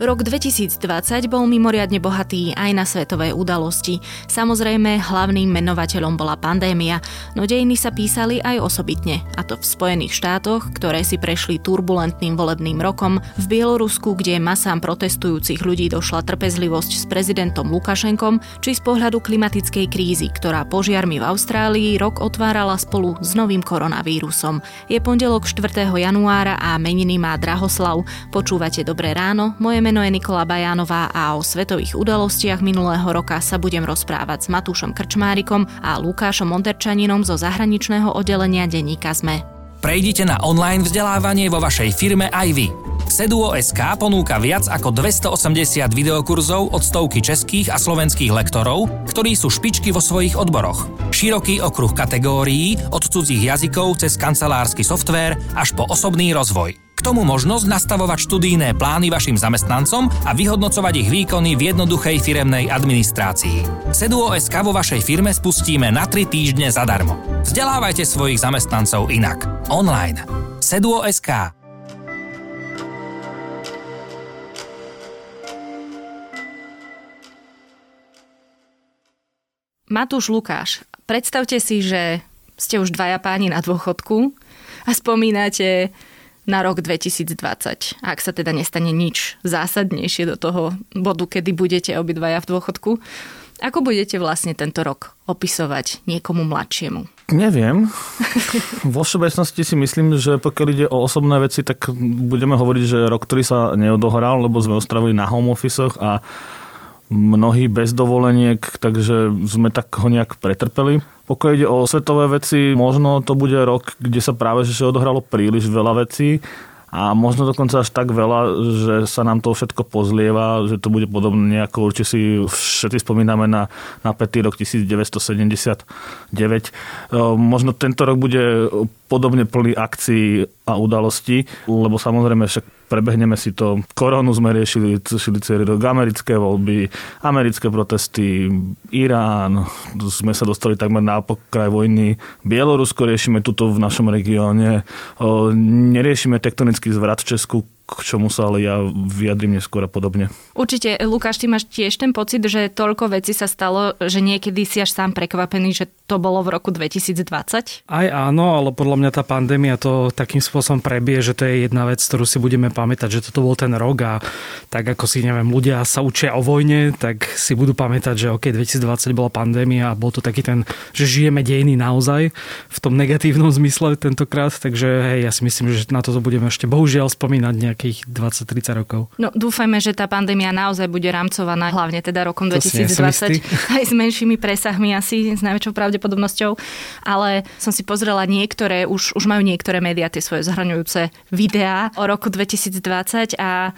Rok 2020 bol mimoriadne bohatý aj na svetové udalosti. Samozrejme, hlavným menovateľom bola pandémia, no dejiny sa písali aj osobitne, a to v Spojených štátoch, ktoré si prešli turbulentným volebným rokom, v Bielorusku, kde masám protestujúcich ľudí došla trpezlivosť s prezidentom Lukašenkom, či z pohľadu klimatickej krízy, ktorá požiarmi v Austrálii rok otvárala spolu s novým koronavírusom. Je pondelok 4. januára a meniny má Drahoslav. Počúvate Dobré ráno, moje meno je Nikola Bajánová a o svetových udalostiach minulého roka sa budem rozprávať s Matúšom Krčmárikom a Lukášom Onderčaninom zo zahraničného oddelenia denníka ZME. Prejdite na online vzdelávanie vo vašej firme aj vy. Seduo.sk ponúka viac ako 280 videokurzov od stovky českých a slovenských lektorov, ktorí sú špičky vo svojich odboroch. Široký okruh kategórií od cudzích jazykov cez kancelársky softvér až po osobný rozvoj. K tomu možnosť nastavovať študijné plány vašim zamestnancom a vyhodnocovať ich výkony v jednoduchej firemnej administrácii. Seduo.sk vo vašej firme spustíme na 3 týždne zadarmo. Vzdelávajte svojich zamestnancov inak. Online. Seduo.sk Matúš Lukáš, predstavte si, že ste už dvaja páni na dôchodku a spomínate na rok 2020. Ak sa teda nestane nič zásadnejšie do toho bodu, kedy budete obidvaja v dôchodku, ako budete vlastne tento rok opisovať niekomu mladšiemu? Neviem. Vo všeobecnosti si myslím, že pokiaľ ide o osobné veci, tak budeme hovoriť, že rok, ktorý sa neodohral, lebo sme ostravili na home office a mnohí bez dovoleniek, takže sme tak ho nejak pretrpeli. Pokiaľ ide o svetové veci, možno to bude rok, kde sa práve že odohralo príliš veľa vecí a možno dokonca až tak veľa, že sa nám to všetko pozlieva, že to bude podobne ako určite si všetci spomíname na, na 5. rok 1979. Možno tento rok bude podobne plný akcií a udalostí, lebo samozrejme však prebehneme si to. Koronu sme riešili, riešili celý rok, americké voľby, americké protesty, Irán, sme sa dostali takmer na pokraj vojny, Bielorusko riešime tuto v našom regióne, neriešime tektonický zvrat v Česku, k čomu sa ale ja vyjadrím neskôr a podobne. Určite, Lukáš, ty máš tiež ten pocit, že toľko vecí sa stalo, že niekedy si až sám prekvapený, že to bolo v roku 2020? Aj áno, ale podľa mňa tá pandémia to takým spôsobom prebie, že to je jedna vec, ktorú si budeme pamätať, že toto bol ten rok a tak ako si, neviem, ľudia sa učia o vojne, tak si budú pamätať, že OK, 2020 bola pandémia a bol to taký ten, že žijeme dejiny naozaj v tom negatívnom zmysle tentokrát, takže hej, ja si myslím, že na toto budeme ešte bohužiaľ spomínať nejak nejakých 20-30 rokov. No dúfajme, že tá pandémia naozaj bude rámcovaná hlavne teda rokom to 2020 aj s menšími presahmi asi s najväčšou pravdepodobnosťou, ale som si pozrela niektoré, už, už majú niektoré médiá tie svoje zhrňujúce videá o roku 2020 a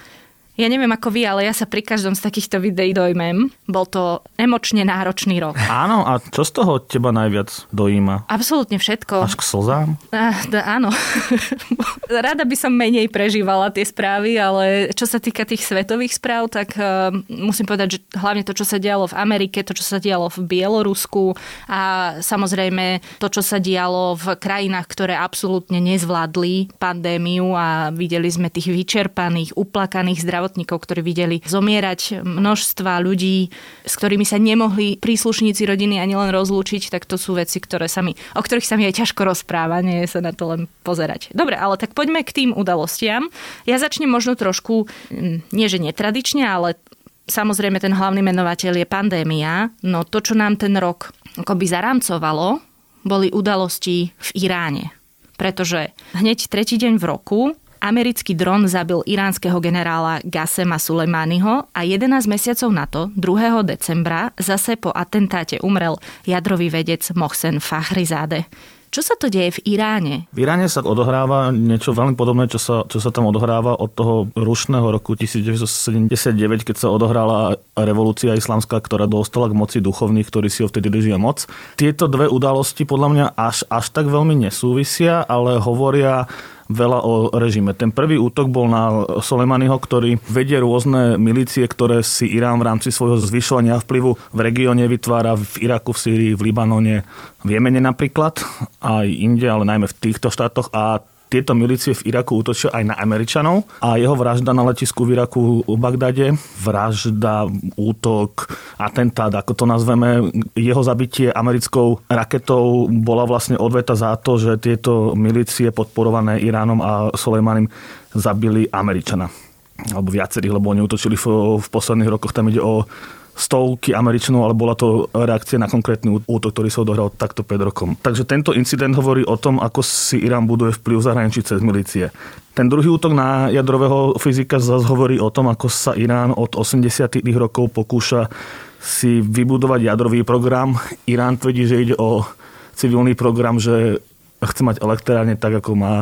ja neviem ako vy, ale ja sa pri každom z takýchto videí dojmem. Bol to emočne náročný rok. Áno, a čo z toho teba najviac dojíma? Absolútne všetko. Až k slzám? Ah, áno. Rada by som menej prežívala tie správy, ale čo sa týka tých svetových správ, tak uh, musím povedať, že hlavne to, čo sa dialo v Amerike, to, čo sa dialo v Bielorusku a samozrejme to, čo sa dialo v krajinách, ktoré absolútne nezvládli pandémiu a videli sme tých vyčerpaných, uplakaných zdravotných zdravotníkov, ktorí videli zomierať množstva ľudí, s ktorými sa nemohli príslušníci rodiny ani len rozlúčiť, tak to sú veci, ktoré sa mi, o ktorých sa mi aj ťažko rozpráva, nie je sa na to len pozerať. Dobre, ale tak poďme k tým udalostiam. Ja začnem možno trošku, mm, nie že netradične, ale samozrejme ten hlavný menovateľ je pandémia, no to, čo nám ten rok akoby zaramcovalo, boli udalosti v Iráne. Pretože hneď tretí deň v roku americký dron zabil iránskeho generála Gasema Sulejmányho a 11 mesiacov na to, 2. decembra, zase po atentáte umrel jadrový vedec Mohsen Fahrizade. Čo sa to deje v Iráne? V Iráne sa odohráva niečo veľmi podobné, čo sa, čo sa tam odohráva od toho rušného roku 1979, keď sa odohrala revolúcia islamská, ktorá dostala k moci duchovných, ktorí si ho vtedy držia moc. Tieto dve udalosti podľa mňa až, až tak veľmi nesúvisia, ale hovoria veľa o režime. Ten prvý útok bol na Soleimaniho, ktorý vedie rôzne milície, ktoré si Irán v rámci svojho zvyšovania vplyvu v regióne vytvára v Iraku, v Sýrii, v Libanone, v Jemene napríklad, aj inde, ale najmä v týchto štátoch. A tieto milície v Iraku útočia aj na Američanov a jeho vražda na letisku v Iraku v Bagdade, vražda, útok, atentát, ako to nazveme, jeho zabitie americkou raketou bola vlastne odveta za to, že tieto milície podporované Iránom a Soleimanim zabili Američana. Alebo viacerých, lebo oni útočili v, v posledných rokoch. Tam ide o stovky Američanov, ale bola to reakcia na konkrétny útok, ktorý sa odohral takto 5 rokom. Takže tento incident hovorí o tom, ako si Irán buduje vplyv zahraničí cez milície. Ten druhý útok na jadrového fyzika zase hovorí o tom, ako sa Irán od 80. rokov pokúša si vybudovať jadrový program. Irán tvrdí, že ide o civilný program, že chce mať elektrárne tak, ako má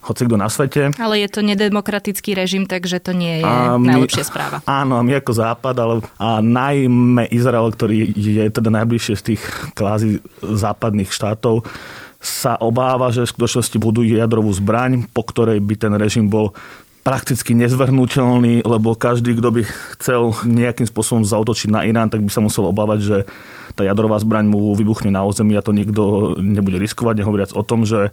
hoci kto na svete. Ale je to nedemokratický režim, takže to nie je a my, najlepšia správa. Áno, a my ako Západ, ale a najmä Izrael, ktorý je teda najbližšie z tých kvázi západných štátov, sa obáva, že v skutočnosti budú jadrovú zbraň, po ktorej by ten režim bol prakticky nezvrhnutelný, lebo každý, kto by chcel nejakým spôsobom zautočiť na Irán, tak by sa musel obávať, že tá jadrová zbraň mu vybuchne na území a to nikto nebude riskovať, nehovoriac o tom, že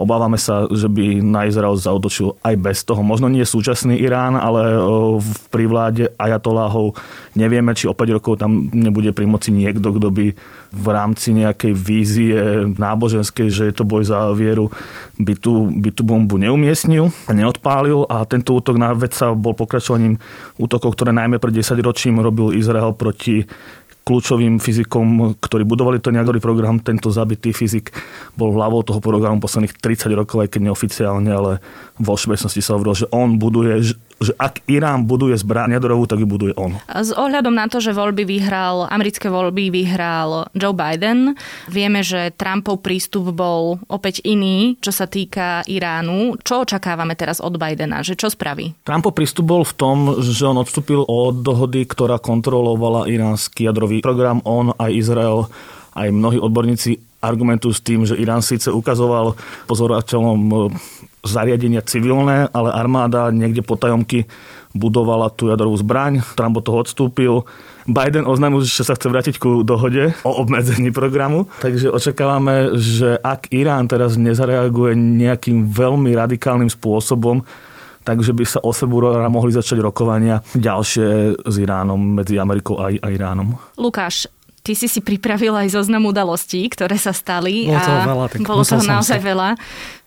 Obávame sa, že by na Izrael zautočil aj bez toho. Možno nie súčasný Irán, ale v privláde ajatoláhov nevieme, či o 5 rokov tam nebude pri moci niekto, kto by v rámci nejakej vízie náboženskej, že je to boj za vieru, by tú, by tú bombu neumiestnil a neodpálil. A tento útok na vedca bol pokračovaním útokov, ktoré najmä pred 10 ročím robil Izrael proti kľúčovým fyzikom, ktorí budovali ten jadrový program, tento zabitý fyzik bol hlavou toho programu posledných 30 rokov, aj keď neoficiálne, ale vo všeobecnosti sa hovorilo, že on buduje, že ak Irán buduje zbraň jadrovú, tak ju buduje on. S ohľadom na to, že voľby vyhral, americké voľby vyhral Joe Biden, vieme, že Trumpov prístup bol opäť iný, čo sa týka Iránu. Čo očakávame teraz od Bidena? Že čo spraví? Trumpov prístup bol v tom, že on odstúpil od dohody, ktorá kontrolovala iránsky jadrový program. On aj Izrael aj mnohí odborníci argumentujú s tým, že Irán síce ukazoval pozorovateľom zariadenia civilné, ale armáda niekde potajomky budovala tú jadrovú zbraň. Trump od toho odstúpil. Biden oznámil, že sa chce vrátiť ku dohode o obmedzení programu. Takže očakávame, že ak Irán teraz nezareaguje nejakým veľmi radikálnym spôsobom, takže by sa o februára mohli začať rokovania ďalšie s Iránom, medzi Amerikou a, a Iránom. Lukáš, Ty si si pripravil aj zoznam udalostí, ktoré sa stali. Bolo toho veľa. Tak bolo toho naozaj sa. veľa.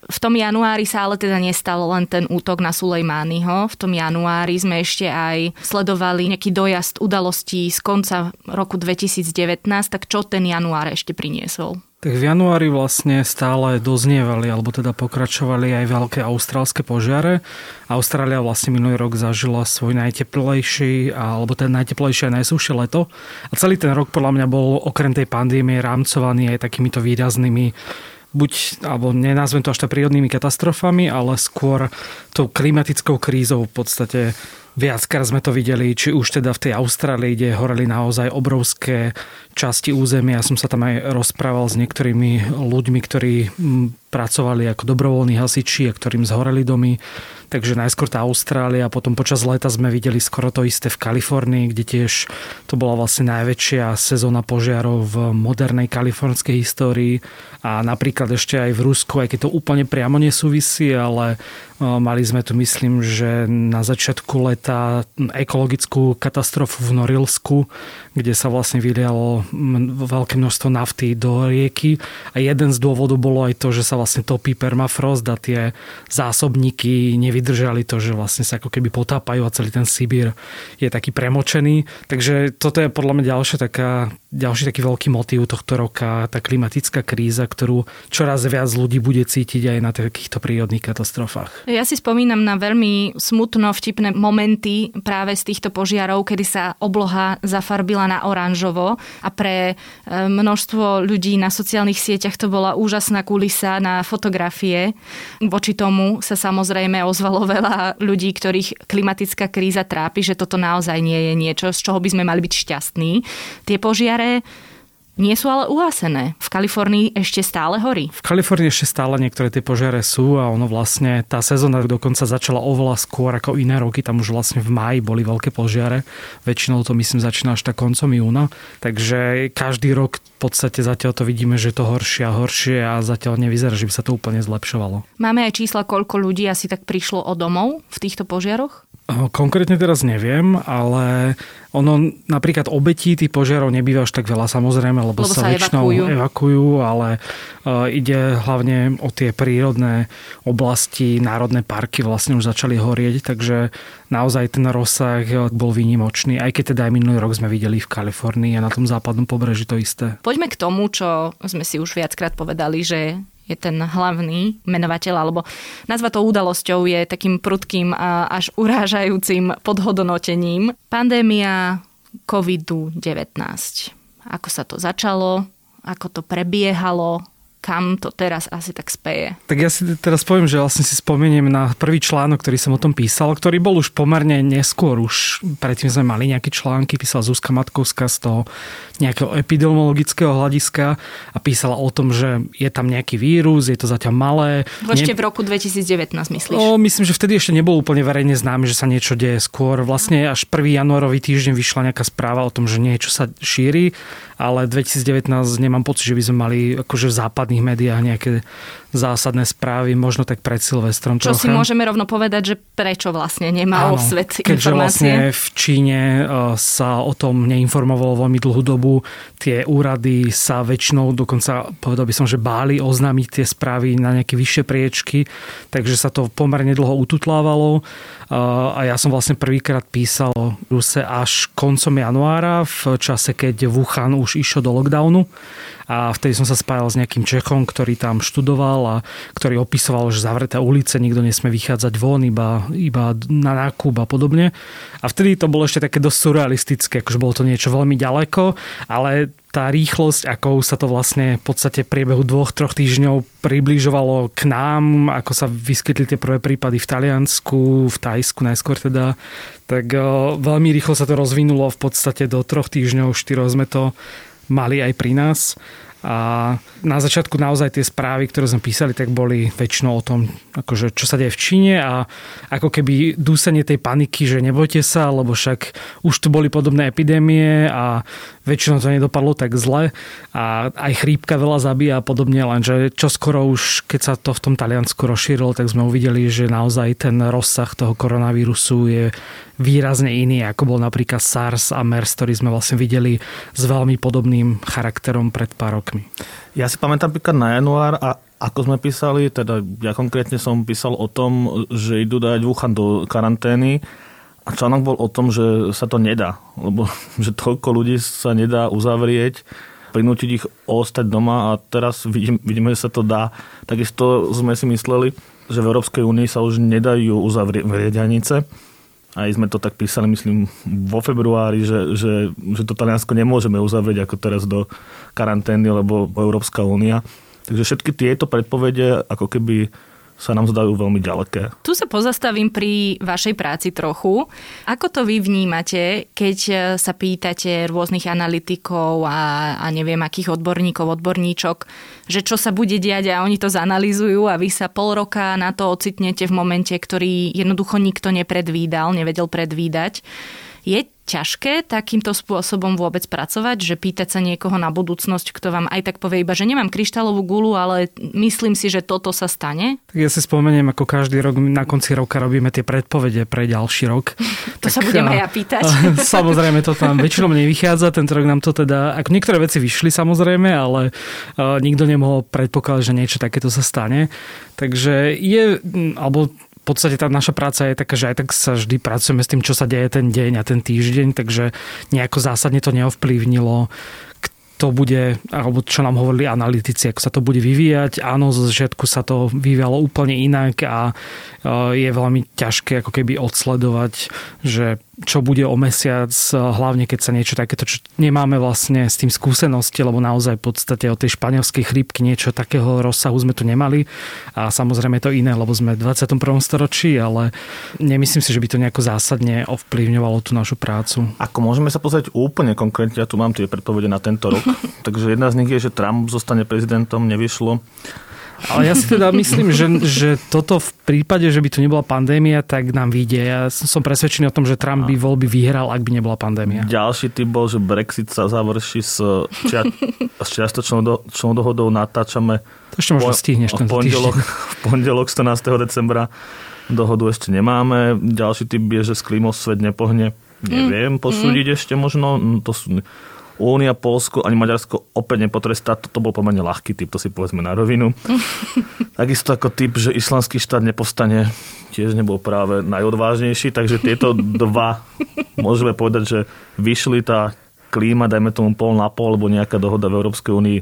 V tom januári sa ale teda nestal len ten útok na Sulejmányho. V tom januári sme ešte aj sledovali nejaký dojazd udalostí z konca roku 2019. Tak čo ten január ešte priniesol? Tak v januári vlastne stále doznievali, alebo teda pokračovali aj veľké austrálske požiare. Austrália vlastne minulý rok zažila svoj najteplejší, alebo ten najteplejšie a najsúšie leto. A celý ten rok podľa mňa bol okrem tej pandémie rámcovaný aj takýmito výraznými buď, alebo nenázvem to až tak prírodnými katastrofami, ale skôr tou klimatickou krízou v podstate Viackrát sme to videli, či už teda v tej Austrálii, kde horeli naozaj obrovské časti územia. Ja som sa tam aj rozprával s niektorými ľuďmi, ktorí pracovali ako dobrovoľní hasiči a ktorým zhoreli domy. Takže najskôr tá Austrália, potom počas leta sme videli skoro to isté v Kalifornii, kde tiež to bola vlastne najväčšia sezóna požiarov v modernej kalifornskej histórii a napríklad ešte aj v Rusku, aj keď to úplne priamo nesúvisí, ale mali sme tu myslím, že na začiatku leta ekologickú katastrofu v Norilsku, kde sa vlastne vylialo veľké množstvo nafty do rieky a jeden z dôvodov bolo aj to, že sa vlastne topí permafrost a tie zásobníky nevydržali vydržali to, že vlastne sa ako keby potápajú a celý ten Sibír je taký premočený. Takže toto je podľa mňa ďalšia taká, ďalší taký veľký motív tohto roka, tá klimatická kríza, ktorú čoraz viac ľudí bude cítiť aj na takýchto prírodných katastrofách. Ja si spomínam na veľmi smutno vtipné momenty práve z týchto požiarov, kedy sa obloha zafarbila na oranžovo a pre e, množstvo ľudí na sociálnych sieťach to bola úžasná kulisa na fotografie. Voči tomu sa samozrejme ozval ozvalo veľa ľudí, ktorých klimatická kríza trápi, že toto naozaj nie je niečo, z čoho by sme mali byť šťastní. Tie požiare nie sú ale uhasené. V Kalifornii ešte stále horí. V Kalifornii ešte stále niektoré tie požiare sú a ono vlastne, tá sezóna dokonca začala oveľa skôr ako iné roky, tam už vlastne v máji boli veľké požiare. Väčšinou to myslím začína až tak koncom júna. Takže každý rok v podstate zatiaľ to vidíme, že to horšie a horšie a zatiaľ nevyzerá, že by sa to úplne zlepšovalo. Máme aj čísla, koľko ľudí asi tak prišlo o domov v týchto požiaroch? Konkrétne teraz neviem, ale ono napríklad obetí tých požiarov nebýva až tak veľa samozrejme, lebo, lebo sa, sa väčšinou evakujú. evakujú, ale uh, ide hlavne o tie prírodné oblasti, národné parky vlastne už začali horieť, takže naozaj ten rozsah bol výnimočný, aj keď teda aj minulý rok sme videli v Kalifornii a na tom západnom pobreží to isté. Poďme k tomu, čo sme si už viackrát povedali, že je ten hlavný menovateľ, alebo nazva to udalosťou je takým prudkým a až urážajúcim podhodnotením. Pandémia COVID-19. Ako sa to začalo, ako to prebiehalo, kam to teraz asi tak speje. Tak ja si teraz poviem, že vlastne si spomeniem na prvý článok, ktorý som o tom písal, ktorý bol už pomerne neskôr, už predtým sme mali nejaké články, písala Zuzka Matkovská z toho nejakého epidemiologického hľadiska a písala o tom, že je tam nejaký vírus, je to zatiaľ malé. Ešte ne... v roku 2019 myslíš? No, myslím, že vtedy ešte nebolo úplne verejne známe, že sa niečo deje skôr. Vlastne až 1. januárový týždeň vyšla nejaká správa o tom, že niečo sa šíri, ale 2019 nemám pocit, že by sme mali akože v západných západných médiách nejaké zásadné správy, možno tak pred Silvestrom. Čo trocha. si môžeme rovno povedať, že prečo vlastne nemal Áno, svet keďže vlastne v Číne e, sa o tom neinformovalo veľmi dlhú dobu, tie úrady sa väčšinou, dokonca povedal by som, že báli oznámiť tie správy na nejaké vyššie priečky, takže sa to pomerne dlho ututlávalo e, a ja som vlastne prvýkrát písal o Ruse až koncom januára v čase, keď Wuhan už išiel do lockdownu a vtedy som sa spájal s nejakým Čechom, ktorý tam študoval a ktorý opisoval, že zavreté ulice, nikto nesmie vychádzať von, iba, iba na nákup a podobne. A vtedy to bolo ešte také dosť surrealistické, akože bolo to niečo veľmi ďaleko, ale tá rýchlosť, ako sa to vlastne v podstate v priebehu dvoch, troch týždňov približovalo k nám, ako sa vyskytli tie prvé prípady v Taliansku, v Tajsku najskôr teda, tak veľmi rýchlo sa to rozvinulo v podstate do troch týždňov, štyroch sme to mali aj pri nás. A na začiatku naozaj tie správy, ktoré sme písali, tak boli väčšinou o tom, akože, čo sa deje v Číne a ako keby dúsenie tej paniky, že nebojte sa, lebo však už tu boli podobné epidémie a väčšinou to nedopadlo tak zle a aj chrípka veľa zabíja a podobne, lenže čo skoro už, keď sa to v tom Taliansku rozšírilo, tak sme uvideli, že naozaj ten rozsah toho koronavírusu je výrazne iný, ako bol napríklad SARS a MERS, ktorý sme vlastne videli s veľmi podobným charakterom pred pár rokmi. Ja si pamätám napríklad na január a ako sme písali, teda ja konkrétne som písal o tom, že idú dať Wuhan do karantény a článok bol o tom, že sa to nedá, lebo že toľko ľudí sa nedá uzavrieť, prinútiť ich ostať doma a teraz vidím, vidíme, že sa to dá. Takisto sme si mysleli, že v Európskej únii sa už nedajú uzavrieť hranice aj sme to tak písali, myslím, vo februári, že, že, že to Taliansko nemôžeme uzavrieť ako teraz do karantény, lebo Európska únia. Takže všetky tieto predpovede ako keby sa nám zdajú veľmi ďaleké. Tu sa pozastavím pri vašej práci trochu. Ako to vy vnímate, keď sa pýtate rôznych analytikov a, a neviem akých odborníkov, odborníčok, že čo sa bude diať a oni to zanalizujú a vy sa pol roka na to ocitnete v momente, ktorý jednoducho nikto nepredvídal, nevedel predvídať. Je ťažké takýmto spôsobom vôbec pracovať, že pýtať sa niekoho na budúcnosť, kto vám aj tak povie iba, že nemám kryštálovú gulu, ale myslím si, že toto sa stane? Tak ja si spomeniem, ako každý rok na konci roka robíme tie predpovede pre ďalší rok. to tak, sa budem aj ja pýtať. Samozrejme, to tam väčšinou nevychádza, tento rok nám to teda, ako niektoré veci vyšli samozrejme, ale uh, nikto nemohol predpokladať, že niečo takéto sa stane. Takže je, alebo v podstate tá naša práca je taká, že aj tak sa vždy pracujeme s tým, čo sa deje ten deň a ten týždeň, takže nejako zásadne to neovplyvnilo to bude, alebo čo nám hovorili analytici, ako sa to bude vyvíjať. Áno, zo začiatku sa to vyvíjalo úplne inak a e, je veľmi ťažké ako keby odsledovať, že čo bude o mesiac, hlavne keď sa niečo takéto, čo nemáme vlastne s tým skúsenosti, lebo naozaj v podstate o tej španielskej chrípky niečo takého rozsahu sme tu nemali a samozrejme je to iné, lebo sme v 21. storočí, ale nemyslím si, že by to nejako zásadne ovplyvňovalo tú našu prácu. Ako môžeme sa pozrieť úplne konkrétne, ja tu mám tie predpovede na tento rok, takže jedna z nich je, že Trump zostane prezidentom, nevyšlo. Ale ja si teda myslím, že, že toto v prípade, že by tu nebola pandémia, tak nám vyjde. Ja som presvedčený o tom, že Trump by voľby vyhral, ak by nebola pandémia. Ďalší typ bol, že Brexit sa završí s, čia, s čiastočnou do, dohodou. Natáčame to ešte možno stihneš ten v pondelok, v pondelok 14. decembra. Dohodu ešte nemáme. Ďalší typ je, že s klímou svet nepohne. Neviem mm. posúdiť mm. ešte možno. To sú Únia, Polsko ani Maďarsko opäť nepotrestá. Toto bol pomerne ľahký typ, to si povedzme na rovinu. Takisto ako typ, že islamský štát nepovstane, tiež nebol práve najodvážnejší, takže tieto dva môžeme povedať, že vyšli tá klíma, dajme tomu pol na pol, alebo nejaká dohoda v Európskej únii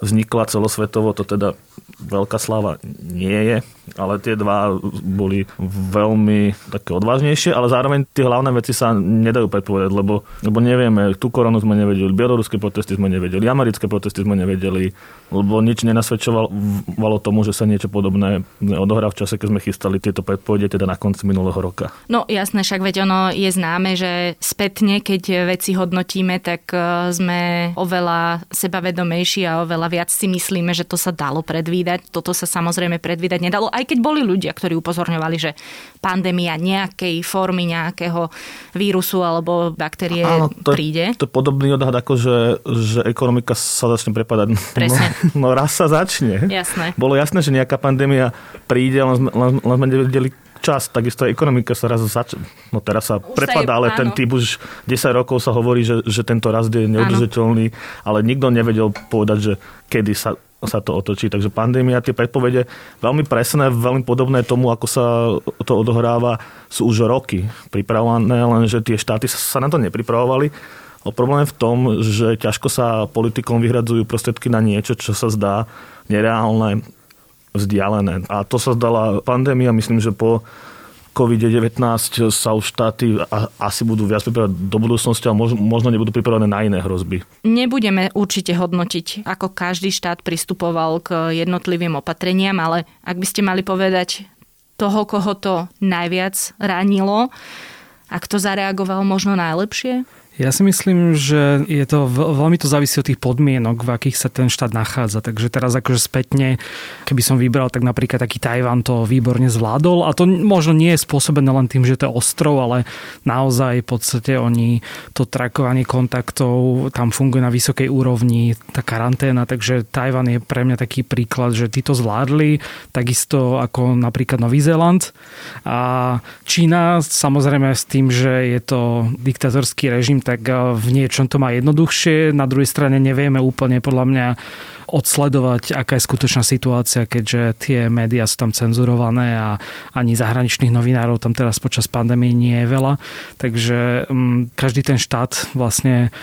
vznikla celosvetovo, to teda veľká sláva nie je, ale tie dva boli veľmi také odvážnejšie, ale zároveň tie hlavné veci sa nedajú predpovedať, lebo, lebo nevieme, tú koronu sme nevedeli, bieloruské protesty sme nevedeli, americké protesty sme nevedeli, lebo nič nenasvedčovalo tomu, že sa niečo podobné odohrá v čase, keď sme chystali tieto predpovede, teda na konci minulého roka. No jasné, však veď ono je známe, že spätne, keď veci hodnotíme, tak e, sme oveľa sebavedomejší a oveľa viac si myslíme, že to sa dalo predvídať. Toto sa samozrejme predvídať nedalo, aj keď boli ľudia, ktorí upozorňovali, že pandémia nejakej formy nejakého vírusu alebo baktérie Áno, to príde. Je, to je podobný odhad, ako že, že ekonomika sa začne prepadať. Presne. No, no raz sa začne. Jasné. Bolo jasné, že nejaká pandémia príde, len sme, len, len sme nevedeli čas, takisto aj ekonomika sa raz začne, no teraz sa prepadá, ale áno. ten typ už 10 rokov sa hovorí, že, že tento rast je neudržiteľný, ale nikto nevedel povedať, že kedy sa sa to otočí. Takže pandémia, tie predpovede veľmi presné, veľmi podobné tomu, ako sa to odohráva, sú už roky pripravované, lenže tie štáty sa na to nepripravovali. O problém v tom, že ťažko sa politikom vyhradzujú prostriedky na niečo, čo sa zdá nereálne, vzdialené. A to sa zdala pandémia, myslím, že po COVID-19 sa už štáty asi budú viac pripravať do budúcnosti a možno nebudú pripravené na iné hrozby. Nebudeme určite hodnotiť, ako každý štát pristupoval k jednotlivým opatreniam, ale ak by ste mali povedať toho, koho to najviac ránilo, a kto zareagoval možno najlepšie? Ja si myslím, že je to, veľmi to závisí od tých podmienok, v akých sa ten štát nachádza. Takže teraz akože spätne, keby som vybral, tak napríklad taký Tajvan to výborne zvládol. A to možno nie je spôsobené len tým, že to je ostrov, ale naozaj v podstate oni to trakovanie kontaktov tam funguje na vysokej úrovni, tá karanténa, takže Tajvan je pre mňa taký príklad, že tí zvládli, takisto ako napríklad Nový Zéland. A Čína samozrejme s tým, že je to diktatorský režim, tak eh, v niečom to má jednoduchšie. Na druhej strane nevieme úplne podľa mňa odsledovať, aká je skutočná situácia, keďže tie médiá sú tam cenzurované a ani zahraničných novinárov tam teraz počas pandémie nie je veľa. Takže um, každý ten štát vlastne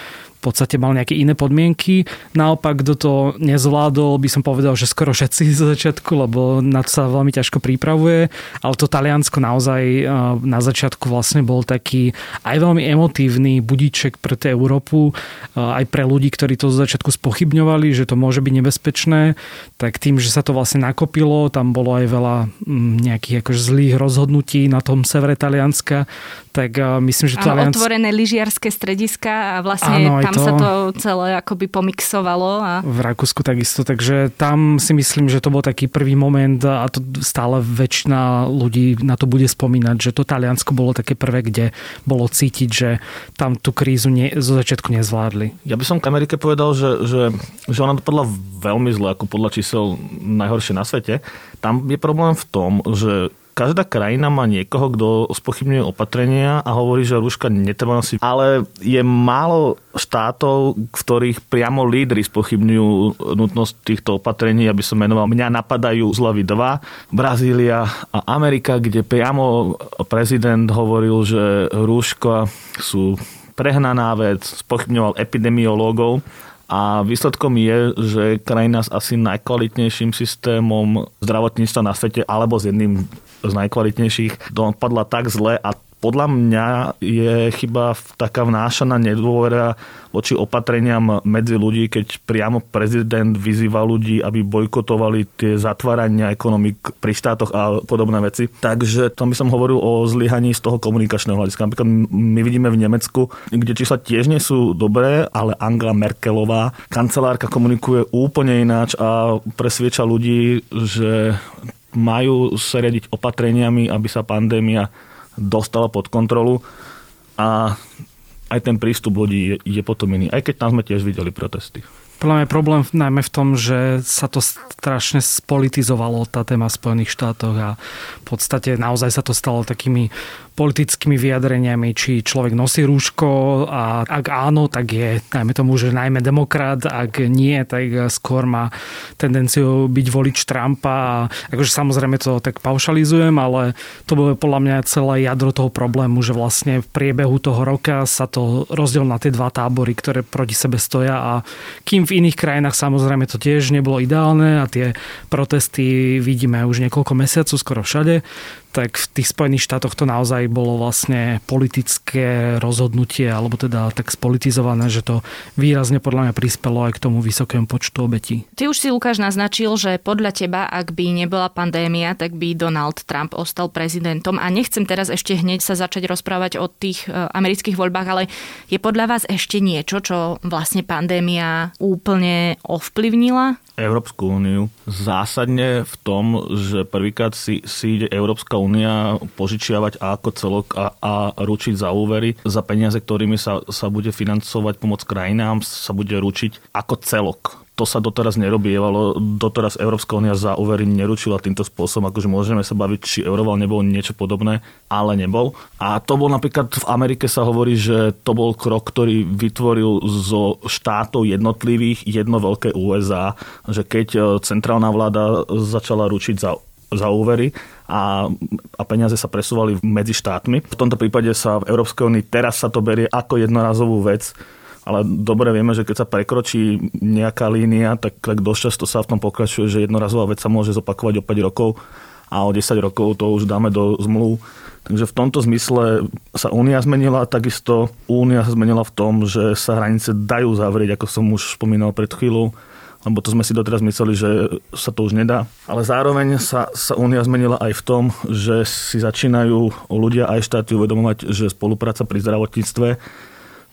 podstate mal nejaké iné podmienky. Naopak, kto to nezvládol, by som povedal, že skoro všetci zo začiatku, lebo na to sa veľmi ťažko pripravuje. Ale to Taliansko naozaj eh, na začiatku vlastne bol taký aj veľmi emotívny budíček pre tú Európu, eh, aj pre ľudí, ktorí to zo začiatku spochybňovali, že to môže byť nebezpečné. Tak tým, že sa to vlastne nakopilo, tam bolo aj veľa mm, nejakých akože zlých rozhodnutí na tom severe Talianska, tak eh, myslím, že to... Taliansk... otvorené lyžiarske strediska a vlastne tam tam to, sa to celé akoby pomixovalo. A... V Rakúsku takisto, takže tam si myslím, že to bol taký prvý moment a to stále väčšina ľudí na to bude spomínať, že to Taliansko bolo také prvé, kde bolo cítiť, že tam tú krízu nie, zo začiatku nezvládli. Ja by som k Amerike povedal, že, že, že ona dopadla veľmi zle, ako podľa čísel najhoršie na svete. Tam je problém v tom, že každá krajina má niekoho, kto spochybňuje opatrenia a hovorí, že rúška netreba nosiť. Ale je málo štátov, v ktorých priamo lídry spochybňujú nutnosť týchto opatrení, aby som menoval. Mňa napadajú zlavy 2, Brazília a Amerika, kde priamo prezident hovoril, že rúška sú prehnaná vec, spochybňoval epidemiológov a výsledkom je, že krajina s asi najkvalitnejším systémom zdravotníctva na svete alebo s jedným z najkvalitnejších dopadla tak zle a podľa mňa je chyba taká vnášaná nedôvera voči opatreniam medzi ľudí, keď priamo prezident vyzýva ľudí, aby bojkotovali tie zatvárania ekonomik pri štátoch a podobné veci. Takže tam by som hovoril o zlyhaní z toho komunikačného hľadiska. Napríklad my vidíme v Nemecku, kde čísla tiež nie sú dobré, ale Angela Merkelová, kancelárka komunikuje úplne ináč a presvieča ľudí, že majú sa riadiť opatreniami, aby sa pandémia dostala pod kontrolu a aj ten prístup ľudí je, je potom iný. Aj keď tam sme tiež videli protesty. Podľa mňa je problém najmä v tom, že sa to strašne spolitizovalo, tá téma v Spojených štátoch a v podstate naozaj sa to stalo takými politickými vyjadreniami, či človek nosí rúško a ak áno, tak je, najmä tomu, že najmä demokrat, ak nie, tak skôr má tendenciu byť volič Trumpa akože samozrejme to tak paušalizujem, ale to bolo podľa mňa celé jadro toho problému, že vlastne v priebehu toho roka sa to rozdiel na tie dva tábory, ktoré proti sebe stoja a kým v iných krajinách samozrejme to tiež nebolo ideálne a tie protesty vidíme už niekoľko mesiacov skoro všade, tak v tých Spojených štátoch to naozaj bolo vlastne politické rozhodnutie, alebo teda tak spolitizované, že to výrazne podľa mňa prispelo aj k tomu vysokému počtu obetí. Ty už si, Lukáš, naznačil, že podľa teba, ak by nebola pandémia, tak by Donald Trump ostal prezidentom. A nechcem teraz ešte hneď sa začať rozprávať o tých e, amerických voľbách, ale je podľa vás ešte niečo, čo vlastne pandémia úplne ovplyvnila? Európsku úniu zásadne v tom, že prvýkrát si, si ide Európska únia požičiavať ako celok a, a ručiť za úvery. Za peniaze, ktorými sa, sa bude financovať pomoc krajinám, sa bude ručiť ako celok to sa doteraz nerobievalo. Doteraz Európska únia za úvery neručila týmto spôsobom, akože môžeme sa baviť, či Euroval nebol niečo podobné, ale nebol. A to bol napríklad v Amerike sa hovorí, že to bol krok, ktorý vytvoril zo štátov jednotlivých jedno veľké USA, že keď e, centrálna vláda začala ručiť za za úvery a, a peniaze sa presúvali medzi štátmi. V tomto prípade sa v Európskej únii teraz sa to berie ako jednorazovú vec, ale dobre vieme, že keď sa prekročí nejaká línia, tak, tak dosť často sa v tom pokračuje, že jednorazová vec sa môže zopakovať o 5 rokov a o 10 rokov to už dáme do zmluv. Takže v tomto zmysle sa únia zmenila, takisto únia sa zmenila v tom, že sa hranice dajú zavrieť, ako som už spomínal pred chvíľou, lebo to sme si doteraz mysleli, že sa to už nedá. Ale zároveň sa, sa únia zmenila aj v tom, že si začínajú ľudia aj štáty uvedomovať, že spolupráca pri zdravotníctve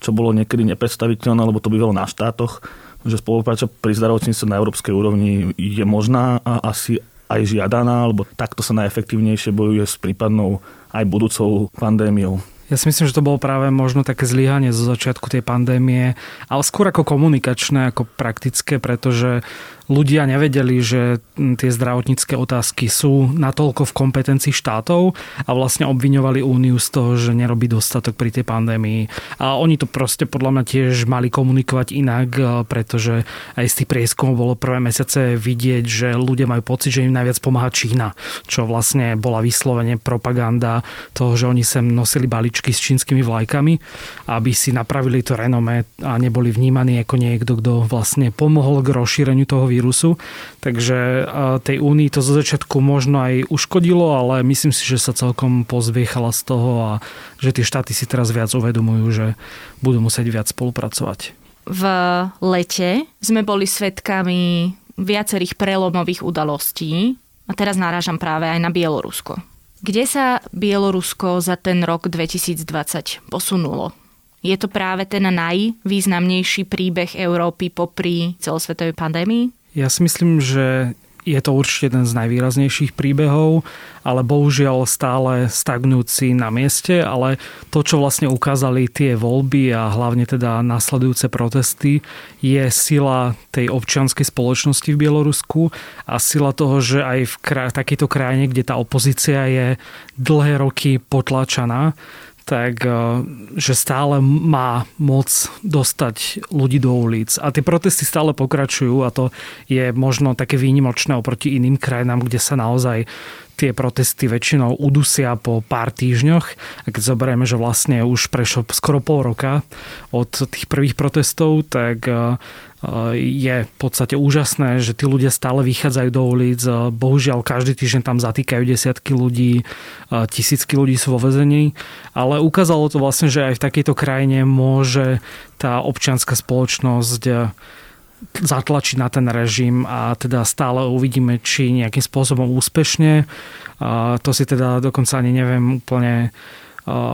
čo bolo niekedy nepredstaviteľné, lebo to bývalo na štátoch, že spolupráca pri zdravotníctve na európskej úrovni je možná a asi aj žiadaná, lebo takto sa najefektívnejšie bojuje s prípadnou aj budúcou pandémiou. Ja si myslím, že to bolo práve možno také zlyhanie zo začiatku tej pandémie, ale skôr ako komunikačné, ako praktické, pretože ľudia nevedeli, že tie zdravotnícke otázky sú natoľko v kompetencii štátov a vlastne obviňovali Úniu z toho, že nerobí dostatok pri tej pandémii. A oni to proste podľa mňa tiež mali komunikovať inak, e, pretože aj z tých prieskumov bolo prvé mesiace vidieť, že ľudia majú pocit, že im najviac pomáha Čína, čo vlastne bola vyslovene propaganda toho, že oni sem nosili baličky s čínskymi vlajkami, aby si napravili to renome a neboli vnímaní ako niekto, kto vlastne pomohol k rozšíreniu toho vírusu. Takže tej únii to zo začiatku možno aj uškodilo, ale myslím si, že sa celkom pozviechala z toho a že tie štáty si teraz viac uvedomujú, že budú musieť viac spolupracovať. V lete sme boli svetkami viacerých prelomových udalostí a teraz náražam práve aj na Bielorusko. Kde sa Bielorusko za ten rok 2020 posunulo? Je to práve ten najvýznamnejší príbeh Európy popri celosvetovej pandémii? Ja si myslím, že je to určite jeden z najvýraznejších príbehov, ale bohužiaľ stále stagnúci na mieste, ale to, čo vlastne ukázali tie voľby a hlavne teda nasledujúce protesty, je sila tej občianskej spoločnosti v Bielorusku a sila toho, že aj v kraj, takejto krajine, kde tá opozícia je dlhé roky potlačaná, tak eh, že stále má moc dostať ľudí do ulic. A tie protesty stále pokračujú a to je možno také výnimočné oproti iným krajinám, kde sa naozaj tie protesty väčšinou udusia po pár týždňoch. Keď zoberieme, že vlastne už prešlo skoro pol roka od tých prvých protestov, tak je v podstate úžasné, že tí ľudia stále vychádzajú do ulic. Bohužiaľ, každý týždeň tam zatýkajú desiatky ľudí, tisícky ľudí sú vo vezení, ale ukázalo to vlastne, že aj v takejto krajine môže tá občianská spoločnosť zatlačiť na ten režim a teda stále uvidíme, či nejakým spôsobom úspešne. To si teda dokonca ani neviem úplne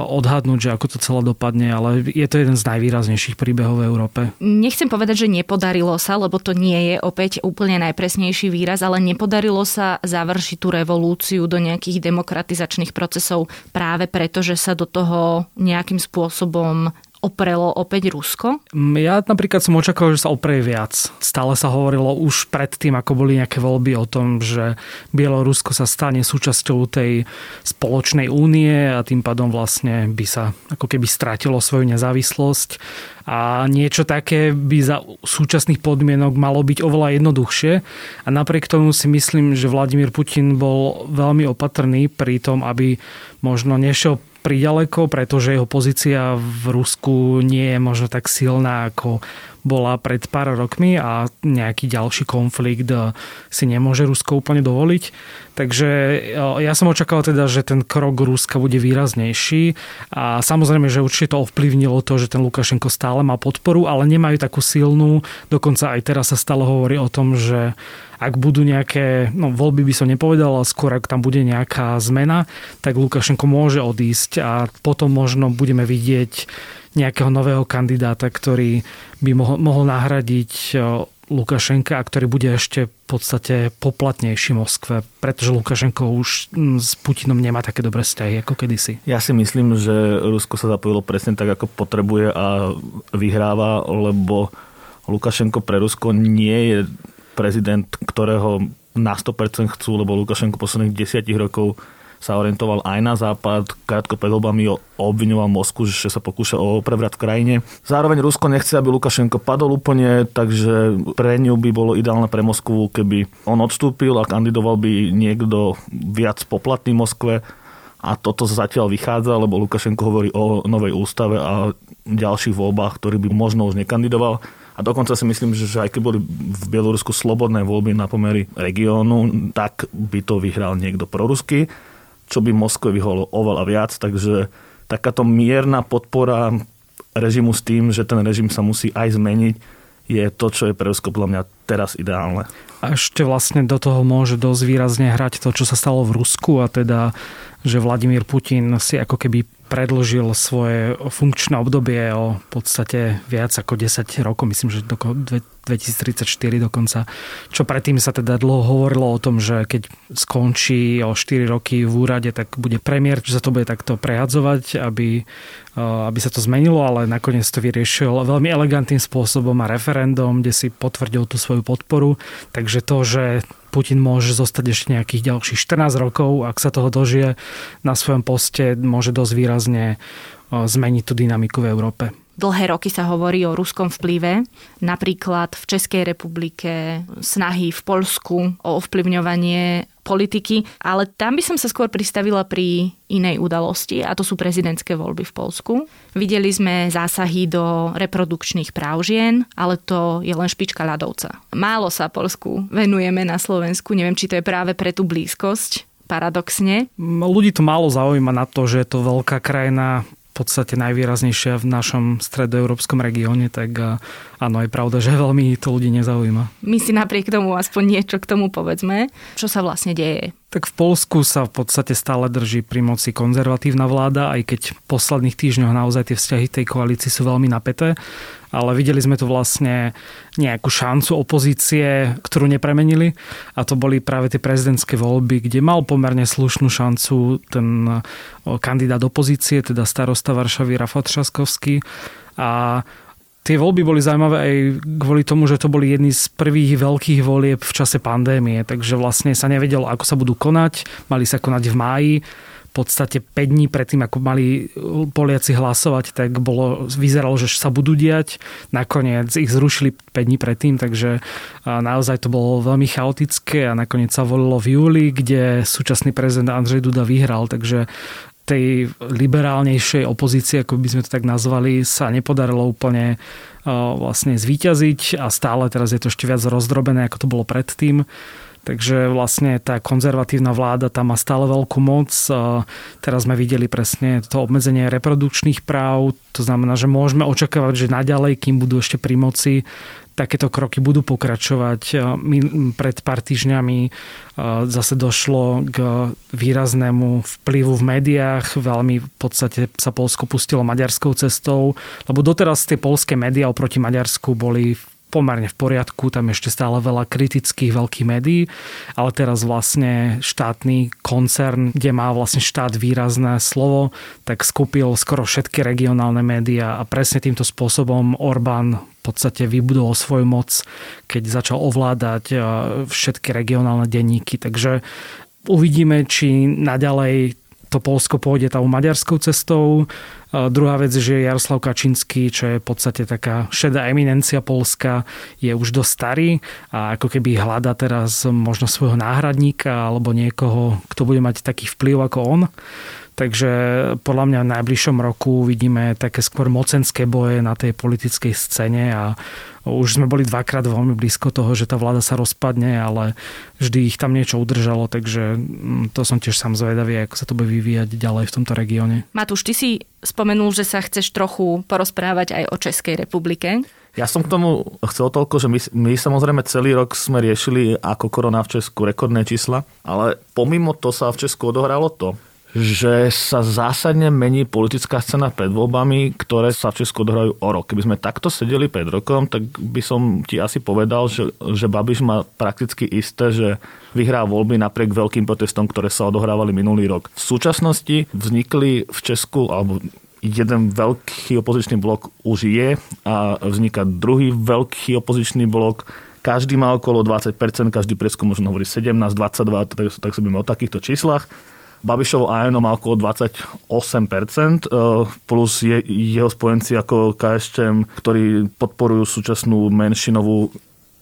odhadnúť, že ako to celé dopadne, ale je to jeden z najvýraznejších príbehov v Európe. Nechcem povedať, že nepodarilo sa, lebo to nie je opäť úplne najpresnejší výraz, ale nepodarilo sa završiť tú revolúciu do nejakých demokratizačných procesov práve preto, že sa do toho nejakým spôsobom oprelo opäť Rusko? Mm, ja napríklad som očakával, že sa oprie viac. Stále sa hovorilo už predtým, ako boli nejaké voľby o tom, že Bielorusko sa stane súčasťou tej spoločnej únie a tým pádom vlastne by sa ako keby strátilo svoju nezávislosť. A niečo také by za súčasných podmienok malo byť oveľa jednoduchšie. A napriek tomu si myslím, že Vladimír Putin bol veľmi opatrný pri tom, aby možno nešiel priďaleko, pretože jeho pozícia v Rusku nie je možno tak silná, ako bola pred pár rokmi a nejaký ďalší konflikt eh, si nemôže Rusko úplne dovoliť. Takže eh, ja som očakával teda, že ten krok Ruska bude výraznejší a samozrejme, že určite to ovplyvnilo to, že ten Lukašenko stále má podporu, ale nemajú takú silnú, dokonca aj teraz sa stále hovorí o tom, že ak budú nejaké, no voľby by som nepovedal, ale skôr ak tam bude nejaká zmena, tak Lukašenko môže odísť a potom možno budeme vidieť nejakého nového kandidáta, ktorý by mohol, mohol nahradiť Lukašenka a ktorý bude ešte v podstate poplatnejší Moskve, pretože Lukašenko už s Putinom nemá také dobré vzťahy ako kedysi. Ja si myslím, že Rusko sa zapojilo presne tak, ako potrebuje a vyhráva, lebo Lukašenko pre Rusko nie je prezident, ktorého na 100% chcú, lebo Lukašenko posledných desiatich rokov sa orientoval aj na západ, krátko pred voľbami obviňoval Mosku, že sa pokúša o prevrat v krajine. Zároveň Rusko nechce, aby Lukašenko padol úplne, takže pre ňu by bolo ideálne pre Moskvu, keby on odstúpil a kandidoval by niekto viac poplatný Moskve a toto zatiaľ vychádza, lebo Lukašenko hovorí o novej ústave a ďalších voľbách, ktorý by možno už nekandidoval. A dokonca si myslím, že aj keď boli v Bielorusku slobodné voľby na pomery regiónu, tak by to vyhral niekto prorusky, čo by Moskve vyholo oveľa viac. Takže takáto mierna podpora režimu s tým, že ten režim sa musí aj zmeniť, je to, čo je pre Rusko podľa mňa teraz ideálne. A ešte vlastne do toho môže dosť výrazne hrať to, čo sa stalo v Rusku a teda, že Vladimír Putin si ako keby predlžil svoje funkčné obdobie o podstate viac ako 10 rokov, myslím, že do 2034 dokonca. Čo predtým sa teda dlho hovorilo o tom, že keď skončí o 4 roky v úrade, tak bude premiér, že sa to bude takto prehadzovať, aby, aby sa to zmenilo, ale nakoniec to vyriešil veľmi elegantným spôsobom a referendum, kde si potvrdil tú svoju podporu. Takže to, že Putin môže zostať ešte nejakých ďalších 14 rokov, ak sa toho dožije na svojom poste, môže dosť výrazne zmeniť tú dynamiku v Európe. Dlhé roky sa hovorí o ruskom vplyve, napríklad v Českej republike, snahy v Polsku o ovplyvňovanie politiky, ale tam by som sa skôr pristavila pri inej udalosti a to sú prezidentské voľby v Polsku. Videli sme zásahy do reprodukčných práv žien, ale to je len špička ľadovca. Málo sa Polsku venujeme na Slovensku, neviem, či to je práve pre tú blízkosť, paradoxne. Ľudí to málo zaujíma na to, že je to veľká krajina podstate najvýraznejšia v našom stredoeurópskom regióne, tak áno, je pravda, že veľmi to ľudí nezaujíma. My si napriek tomu aspoň niečo k tomu povedzme, čo sa vlastne deje. Tak v Polsku sa v podstate stále drží pri moci konzervatívna vláda, aj keď v posledných týždňoch naozaj tie vzťahy tej koalícii sú veľmi napäté ale videli sme tu vlastne nejakú šancu opozície, ktorú nepremenili. A to boli práve tie prezidentské voľby, kde mal pomerne slušnú šancu ten kandidát opozície, teda starosta Varšavy Rafał Trzaskowski. A Tie voľby boli zaujímavé aj kvôli tomu, že to boli jedny z prvých veľkých volieb v čase pandémie, takže vlastne sa nevedelo, ako sa budú konať. Mali sa konať v máji podstate 5 dní predtým, ako mali Poliaci hlasovať, tak bolo, vyzeralo, že sa budú diať. Nakoniec ich zrušili 5 dní predtým, takže naozaj to bolo veľmi chaotické a nakoniec sa volilo v júli, kde súčasný prezident Andrej Duda vyhral, takže tej liberálnejšej opozície, ako by sme to tak nazvali, sa nepodarilo úplne vlastne zvíťaziť a stále teraz je to ešte viac rozdrobené, ako to bolo predtým. Takže vlastne tá konzervatívna vláda tam má stále veľkú moc. Teraz sme videli presne to obmedzenie reprodukčných práv. To znamená, že môžeme očakávať, že naďalej, kým budú ešte pri moci, takéto kroky budú pokračovať. Pred pár týždňami zase došlo k výraznému vplyvu v médiách. Veľmi v podstate sa Polsko pustilo maďarskou cestou, lebo doteraz tie polské médiá oproti Maďarsku boli pomerne v poriadku, tam ešte stále veľa kritických veľkých médií, ale teraz vlastne štátny koncern, kde má vlastne štát výrazné slovo, tak skúpil skoro všetky regionálne médiá a presne týmto spôsobom Orbán v podstate vybudoval svoju moc, keď začal ovládať e, všetky regionálne denníky. Takže uvidíme, či naďalej to Polsko pôjde tou maďarskou cestou. A druhá vec, že Jaroslav Kačinský, čo je v podstate taká šedá eminencia Polska, je už dosť starý a ako keby hľada teraz možno svojho náhradníka alebo niekoho, kto bude mať taký vplyv ako on. Takže podľa mňa v najbližšom roku vidíme také skôr mocenské boje na tej politickej scéne a už sme boli dvakrát veľmi blízko toho, že tá vláda sa rozpadne, ale vždy ich tam niečo udržalo, takže mm, to som tiež sám zvedavý, ako sa to bude vyvíjať ďalej v tomto regióne. Matúš, ty si spomenul, že sa chceš trochu porozprávať aj o Českej republike. Ja som k tomu chcel toľko, že my, my samozrejme celý rok sme riešili ako korona v Česku rekordné čísla, ale pomimo to sa v Česku odohralo to, že sa zásadne mení politická scéna pred voľbami, ktoré sa v Česku odhrajú o rok. Keby sme takto sedeli pred rokom, tak by som ti asi povedal, že, že Babiš má prakticky isté, že vyhrá voľby napriek veľkým protestom, ktoré sa odohrávali minulý rok. V súčasnosti vznikli v Česku, alebo jeden veľký opozičný blok už je a vzniká druhý veľký opozičný blok, každý má okolo 20%, každý preskum možno hovorí 17, 22, tak, tak sa o takýchto číslach. Babišovo ANO má okolo 28%, e, plus je, jeho spojenci ako KSČM, ktorí podporujú súčasnú menšinovú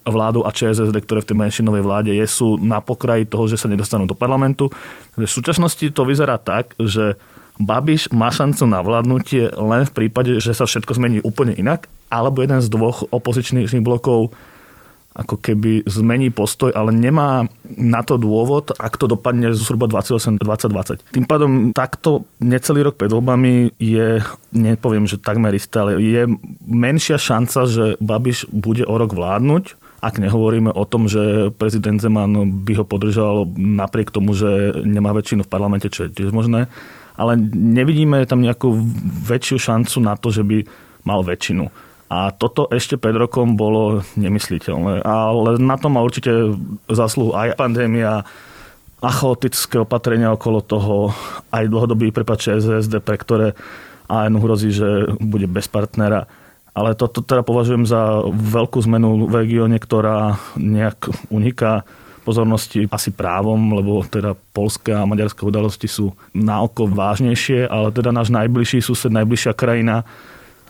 vládu a ČSSD, ktoré v tej menšinovej vláde je, sú na pokraji toho, že sa nedostanú do parlamentu. V súčasnosti to vyzerá tak, že Babiš má šancu na vládnutie len v prípade, že sa všetko zmení úplne inak, alebo jeden z dvoch opozičných blokov ako keby zmení postoj, ale nemá na to dôvod, ak to dopadne zhruba 28-2020. Tým pádom takto necelý rok pred voľbami je, nepoviem, že takmer isté, ale je menšia šanca, že Babiš bude o rok vládnuť, ak nehovoríme o tom, že prezident Zeman by ho podržal napriek tomu, že nemá väčšinu v parlamente, čo je tiež možné. Ale nevidíme tam nejakú väčšiu šancu na to, že by mal väčšinu. A toto ešte pred rokom bolo nemysliteľné. Ale na to má určite zasluhu aj pandémia, a chaotické opatrenia okolo toho, aj dlhodobý prepač SSD, pre ktoré AN hrozí, že bude bez partnera. Ale toto teda považujem za veľkú zmenu v regióne, ktorá nejak uniká pozornosti asi právom, lebo teda polské a maďarské udalosti sú na oko vážnejšie, ale teda náš najbližší sused, najbližšia krajina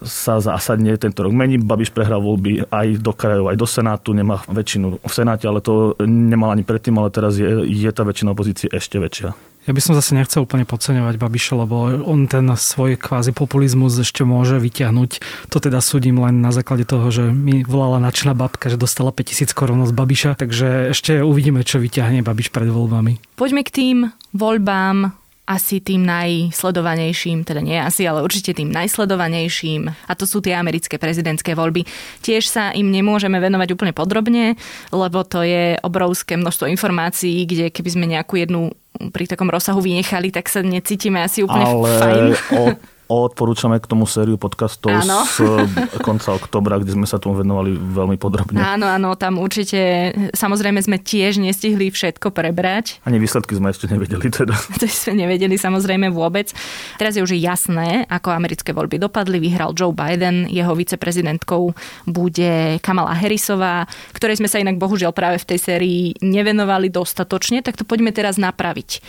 sa zásadne tento rok mení. Babiš prehral voľby aj do krajov, aj do Senátu, nemá väčšinu v Senáte, ale to nemal ani predtým, ale teraz je, je tá väčšina opozície ešte väčšia. Ja by som zase nechcel úplne podceňovať Babiša, lebo on ten svoj kvázi populizmus ešte môže vyťahnuť. To teda súdim len na základe toho, že mi volala načná babka, že dostala 5000 korun z Babiša, takže ešte uvidíme, čo vyťahne Babiš pred voľbami. Poďme k tým voľbám asi tým najsledovanejším, teda nie asi, ale určite tým najsledovanejším a to sú tie americké prezidentské voľby. Tiež sa im nemôžeme venovať úplne podrobne, lebo to je obrovské množstvo informácií, kde keby sme nejakú jednu pri takom rozsahu vynechali, tak sa necítime asi úplne ale fajn. O odporúčame k tomu sériu podcastov áno. z eh, konca oktobra, kde sme sa tomu venovali veľmi podrobne. Áno, áno, tam určite, samozrejme sme tiež nestihli všetko prebrať. Ani výsledky sme ešte nevedeli teda. To sme nevedeli samozrejme vôbec. Teraz je už jasné, ako americké voľby dopadli. Vyhral Joe Biden, jeho viceprezidentkou bude Kamala Harrisová, ktorej sme sa inak bohužiaľ práve v tej sérii nevenovali dostatočne, tak to poďme teraz napraviť.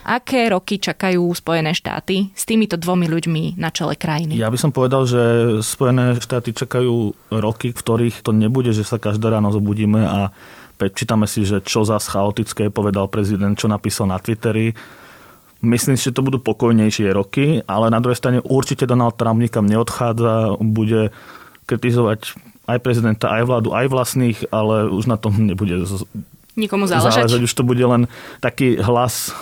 Aké roky čakajú Spojené štáty s týmito dvomi ľuďmi na čele krajiny? Ja by som povedal, že Spojené štáty čakajú roky, v ktorých to nebude, že sa každé ráno zobudíme a prečítame si, že čo za chaotické povedal prezident, čo napísal na Twitteri. Myslím si, že to budú pokojnejšie roky, ale na druhej strane určite Donald Trump nikam neodchádza, bude kritizovať aj prezidenta, aj vládu, aj vlastných, ale už na tom nebude nikomu záležať. záležať. Už to bude len taký hlas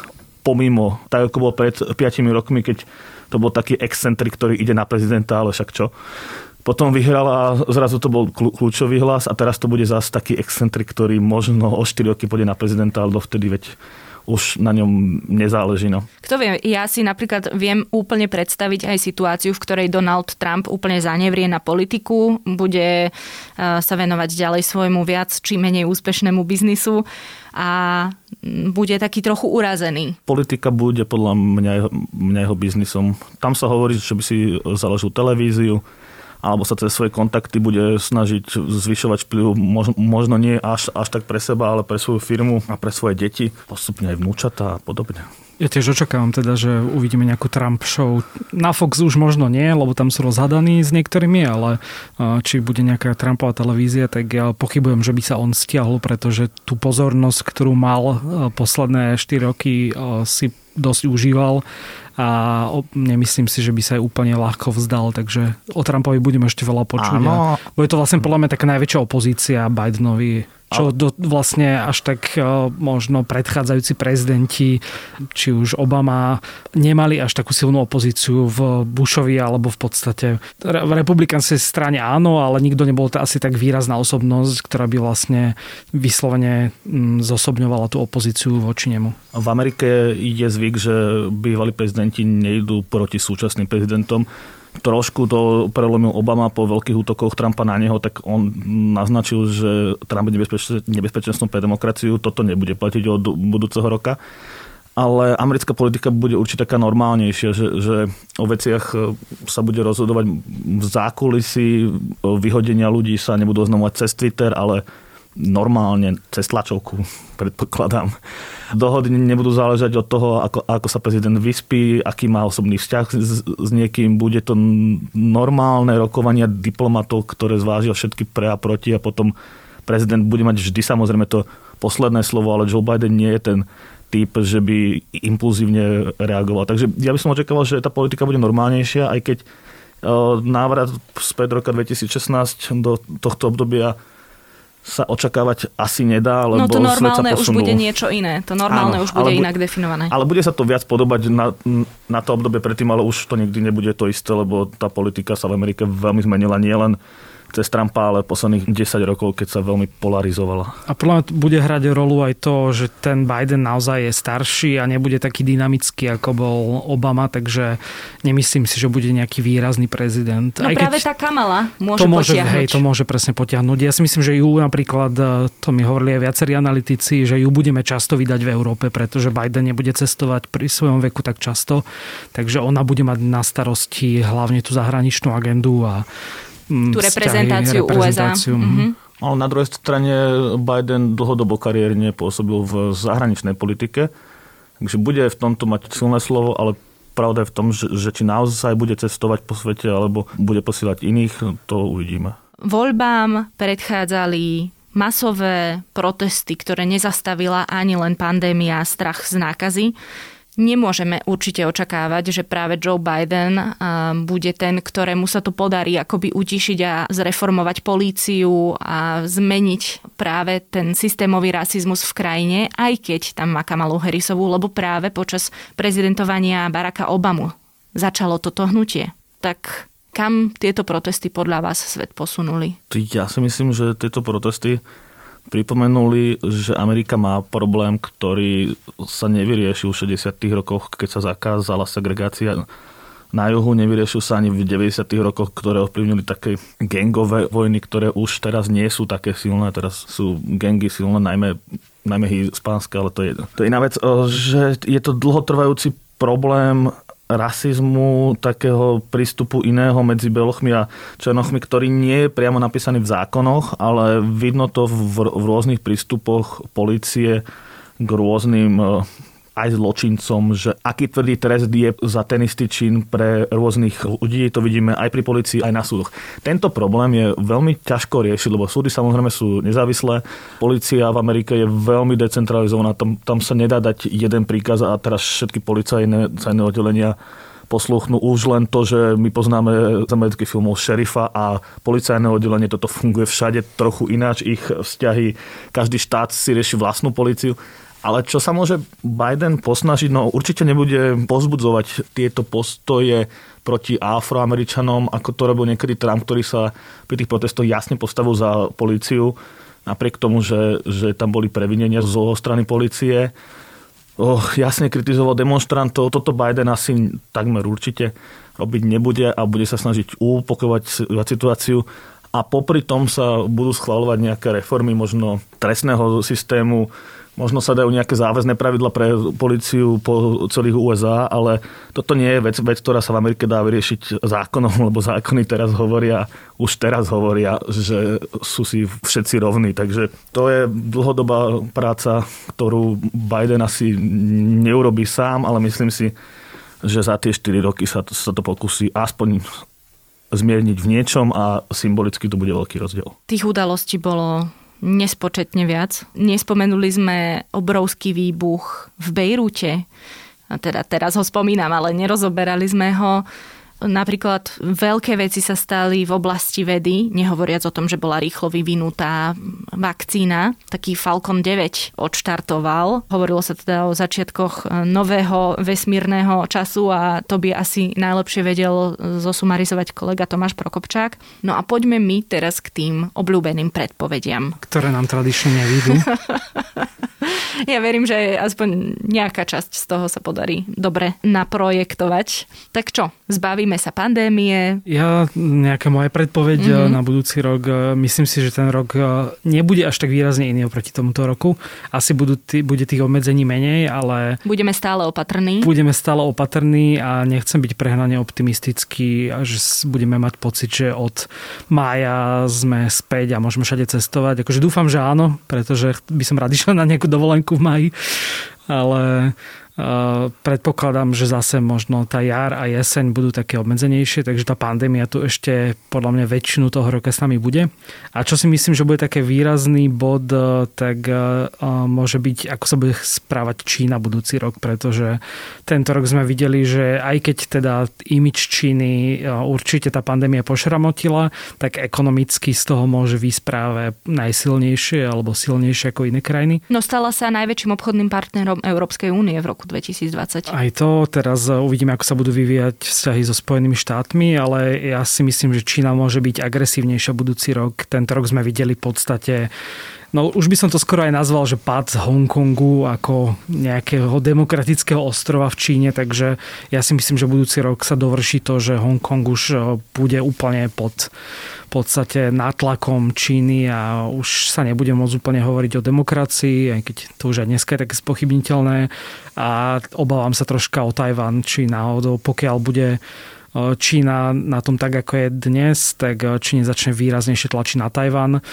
pomimo, tak ako bol pred 5 rokmi, keď to bol taký excentrik, ktorý ide na prezidenta, ale však čo. Potom vyhral a zrazu to bol kľúčový hlas a teraz to bude zase taký excentrik, ktorý možno o 4 roky pôjde na prezidenta, ale dovtedy veď už na ňom nezáleží. No. Kto vie, ja si napríklad viem úplne predstaviť aj situáciu, v ktorej Donald Trump úplne zanevrie na politiku, bude e, sa venovať ďalej svojmu viac či menej úspešnému biznisu a bude taký trochu urazený. Politika bude podľa mňa, mňa jeho biznisom. Tam sa hovorí, že by si založil televíziu, alebo sa cez svoje kontakty bude snažiť zvyšovať vplyv možno nie až, až tak pre seba, ale pre svoju firmu a pre svoje deti, postupne aj vnúčata a podobne. Ja tiež očakávam teda, že uvidíme nejakú Trump show. Na Fox už možno nie, lebo tam sú rozhadaní s niektorými, ale či bude nejaká Trumpová televízia, tak ja pochybujem, že by sa on stiahol, pretože tú pozornosť, ktorú mal posledné 4 roky si dosť užíval a nemyslím si, že by sa aj úplne ľahko vzdal, takže o Trumpovi budeme ešte veľa počuť. Áno. Bude to vlastne podľa mňa taká najväčšia opozícia Bidenovi čo do, vlastne až tak e, možno predchádzajúci prezidenti, či už Obama, nemali až takú silnú opozíciu v Bushovi, alebo v podstate v republikánskej strane áno, ale nikto nebol to asi tak výrazná osobnosť, ktorá by vlastne vyslovene zosobňovala tú opozíciu voči nemu. V Amerike je zvyk, že bývalí prezidenti nejdú proti súčasným prezidentom trošku to prelomil Obama po veľkých útokoch Trumpa na neho, tak on naznačil, že Trump je nebezpečenstvom pre demokraciu. Toto nebude platiť od budúceho roka. Ale americká politika bude určite taká normálnejšia, že, že o veciach e, sa bude rozhodovať v zákulisí, vyhodenia ľudí sa nebudú oznamovať cez Twitter, ale normálne cez tlačovku, predpokladám. Dohody nebudú záležať od toho, ako, ako sa prezident vyspí, aký má osobný vzťah s, s niekým. Bude to normálne rokovania diplomatov, ktoré zvážia všetky pre a proti a potom prezident bude mať vždy samozrejme to posledné slovo, ale Joe Biden nie je ten typ, že by impulzívne reagoval. Takže ja by som očakával, že tá politika bude normálnejšia, aj keď návrat späť roka 2016 do tohto obdobia sa očakávať asi nedá, lebo No to normálne už bude niečo iné. To normálne Áno, už bude inak definované. Ale bude sa to viac podobať na, na to obdobie predtým, ale už to nikdy nebude to isté, lebo tá politika sa v Amerike veľmi zmenila nielen cez Trumpa, ale posledných 10 rokov, keď sa veľmi polarizovala. A podľa mňa bude hrať rolu aj to, že ten Biden naozaj je starší a nebude taký dynamický, ako bol Obama, takže nemyslím si, že bude nejaký výrazný prezident. No aj práve tá Kamala môže to môže, potiahnuť. Hej, to môže presne potiahnuť. Ja si myslím, že ju napríklad, e, to mi hovorili aj viacerí analytici, že ju budeme často vydať v Európe, pretože Biden nebude cestovať pri svojom veku tak často, takže ona bude mať na starosti hlavne tú zahraničnú agendu a tú reprezentáciu, vzťahy, reprezentáciu USA. Mm-hmm. Ale na druhej strane Biden dlhodobo kariérne pôsobil v zahraničnej politike, takže bude v tomto mať silné slovo, ale pravda je v tom, že, že či naozaj bude cestovať po svete alebo bude posielať iných, to uvidíme. Voľbám predchádzali masové protesty, ktoré nezastavila ani len pandémia a strach z nákazy. Nemôžeme určite očakávať, že práve Joe Biden bude ten, ktorému sa to podarí akoby utišiť a zreformovať políciu a zmeniť práve ten systémový rasizmus v krajine, aj keď tam má Kamalu Harrisovú, lebo práve počas prezidentovania Baracka Obamu začalo toto hnutie. Tak kam tieto protesty podľa vás svet posunuli? Ja si myslím, že tieto protesty pripomenuli, že Amerika má problém, ktorý sa nevyriešil v 60. rokoch, keď sa zakázala segregácia na juhu, nevyriešil sa ani v 90. rokoch, ktoré ovplyvnili také gangové vojny, ktoré už teraz nie sú také silné, teraz sú gangy silné, najmä, najmä hispánske, ale to je, to je iná vec, že je to dlhotrvajúci problém rasizmu, takého prístupu iného medzi belochmi a černochmi, ktorý nie je priamo napísaný v zákonoch, ale vidno to v, v rôznych prístupoch policie k rôznym e, aj zločincom, že aký tvrdý trest je za ten istý čin pre rôznych ľudí, to vidíme aj pri policii, aj na súdoch. Tento problém je veľmi ťažko riešiť, lebo súdy samozrejme sú nezávislé, policia v Amerike je veľmi decentralizovaná, tam, tam sa nedá dať jeden príkaz a teraz všetky policajné oddelenia posluchnú už len to, že my poznáme z amerických filmov šerifa a policajné oddelenie, toto funguje všade trochu ináč, ich vzťahy, každý štát si rieši vlastnú policiu. Ale čo sa môže Biden posnažiť? No určite nebude pozbudzovať tieto postoje proti afroameričanom, ako to robil niekedy Trump, ktorý sa pri tých protestoch jasne postavil za políciu, napriek tomu, že, že tam boli previnenia zo strany policie oh, jasne kritizoval demonstrantov. Toto Biden asi takmer určite robiť nebude a bude sa snažiť upokojovať situáciu a popri tom sa budú schvalovať nejaké reformy možno trestného systému, Možno sa dajú nejaké záväzné pravidla pre policiu po celých USA, ale toto nie je vec, vec, ktorá sa v Amerike dá vyriešiť zákonom, lebo zákony teraz hovoria, už teraz hovoria, že sú si všetci rovní. Takže to je dlhodobá práca, ktorú Biden asi neurobí sám, ale myslím si, že za tie 4 roky sa, sa to pokusí aspoň zmierniť v niečom a symbolicky to bude veľký rozdiel. Tých udalostí bolo nespočetne viac. Nespomenuli sme obrovský výbuch v Bejrúte. A teda teraz ho spomínam, ale nerozoberali sme ho. Napríklad veľké veci sa stali v oblasti vedy, nehovoriac o tom, že bola rýchlo vyvinutá vakcína. Taký Falcon 9 odštartoval. Hovorilo sa teda o začiatkoch nového vesmírneho času a to by asi najlepšie vedel zosumarizovať kolega Tomáš Prokopčák. No a poďme my teraz k tým obľúbeným predpovediam. Ktoré nám tradične nevidú. ja verím, že aspoň nejaká časť z toho sa podarí dobre naprojektovať. Tak čo, zbavíme sa pandémie? Ja nejaká moja predpoveď mm-hmm. na budúci rok, eh, myslím si, že ten rok eh, nebude až tak výrazne iný oproti tomuto roku. Asi budú tý, bude tých obmedzení menej, ale... Budeme stále opatrní. Budeme stále opatrní a nechcem byť prehnane optimistický, že budeme mať pocit, že od mája sme späť a môžeme všade cestovať. Akože dúfam, že áno, pretože by som rád išiel na nejakú dovolenku v maji, ale Predpokladám, že zase možno tá jar a jeseň budú také obmedzenejšie, takže tá pandémia tu ešte podľa mňa väčšinu toho roka s nami bude. A čo si myslím, že bude také výrazný bod, e, tak e, môže byť, ako sa bude správať Čína budúci rok, pretože tento rok sme videli, že aj keď teda imič Číny určite tá pandémia pošramotila, tak ekonomicky z toho môže výsť práve najsilnejšie alebo silnejšie ako iné krajiny. No stala sa najväčším obchodným partnerom Európskej únie v roku 2020. Aj to, teraz uvidíme, ako sa budú vyvíjať vzťahy so Spojenými štátmi, ale ja si myslím, že Čína môže byť agresívnejšia budúci rok. Tento rok sme videli v podstate No už by som to skoro aj nazval, že pád z Hongkongu ako nejakého demokratického ostrova v Číne, takže ja si myslím, že budúci rok sa dovrší to, že Hongkong už e, bude úplne pod v podstate nátlakom Číny a už sa nebude môcť úplne hovoriť o demokracii, aj keď to už aj dneska je také spochybniteľné. A obávam sa troška o Tajvan, či náhodou, pokiaľ bude Čína na tom tak, ako je dnes, tak Číne začne výraznejšie tlačiť na Tajvan.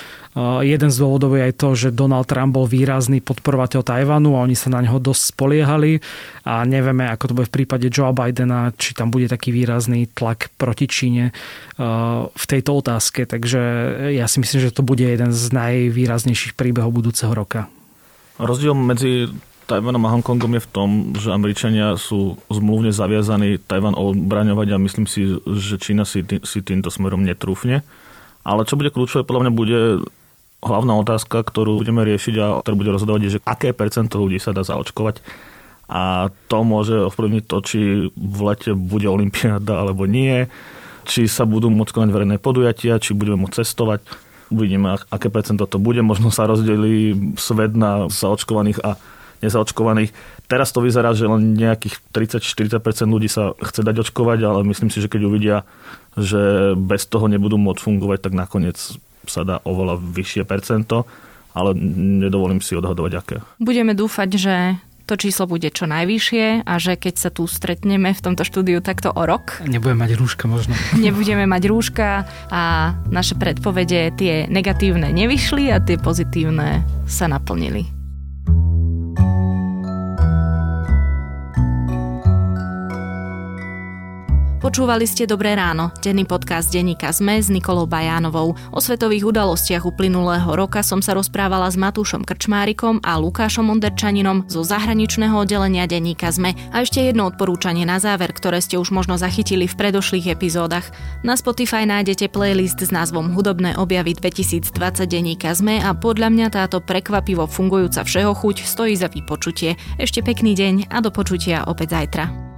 Jeden z dôvodov je aj to, že Donald Trump bol výrazný podporovateľ Tajvanu a oni sa na neho dosť spoliehali a nevieme, ako to bude v prípade Joea Bidena, či tam bude taký výrazný tlak proti Číne v tejto otázke. Takže ja si myslím, že to bude jeden z najvýraznejších príbehov budúceho roka. Rozdiel medzi Tajvanom a Hongkongom je v tom, že Američania sú zmluvne zaviazaní Tajvan obraňovať a myslím si, že Čína si, si týmto smerom netrúfne. Ale čo bude kľúčové, podľa mňa bude hlavná otázka, ktorú budeme riešiť a ktorú bude rozhodovať, je, že aké percento ľudí sa dá zaočkovať. A to môže ovplyvniť to, či v lete bude olimpiáda alebo nie, či sa budú môcť konať verejné podujatia, či budeme môcť cestovať. Uvidíme, aké percento to bude. Možno sa rozdelí svet na zaočkovaných a nezaočkovaných. Teraz to vyzerá, že len nejakých 30-40% ľudí sa chce dať očkovať, ale myslím si, že keď uvidia, že bez toho nebudú môcť fungovať, tak nakoniec sa dá oveľa vyššie percento, ale nedovolím si odhadovať aké. Budeme dúfať, že to číslo bude čo najvyššie a že keď sa tu stretneme v tomto štúdiu takto o rok. Nebudeme mať rúška možno. Nebudeme mať rúška a naše predpovede tie negatívne nevyšli a tie pozitívne sa naplnili. Počúvali ste Dobré ráno, denný podcast denníka ZME s Nikolou Bajánovou. O svetových udalostiach uplynulého roka som sa rozprávala s Matúšom Krčmárikom a Lukášom Onderčaninom zo zahraničného oddelenia denníka ZME. A ešte jedno odporúčanie na záver, ktoré ste už možno zachytili v predošlých epizódach. Na Spotify nájdete playlist s názvom Hudobné objavy 2020 denníka ZME a podľa mňa táto prekvapivo fungujúca všeho chuť stojí za vypočutie. Ešte pekný deň a do počutia opäť zajtra.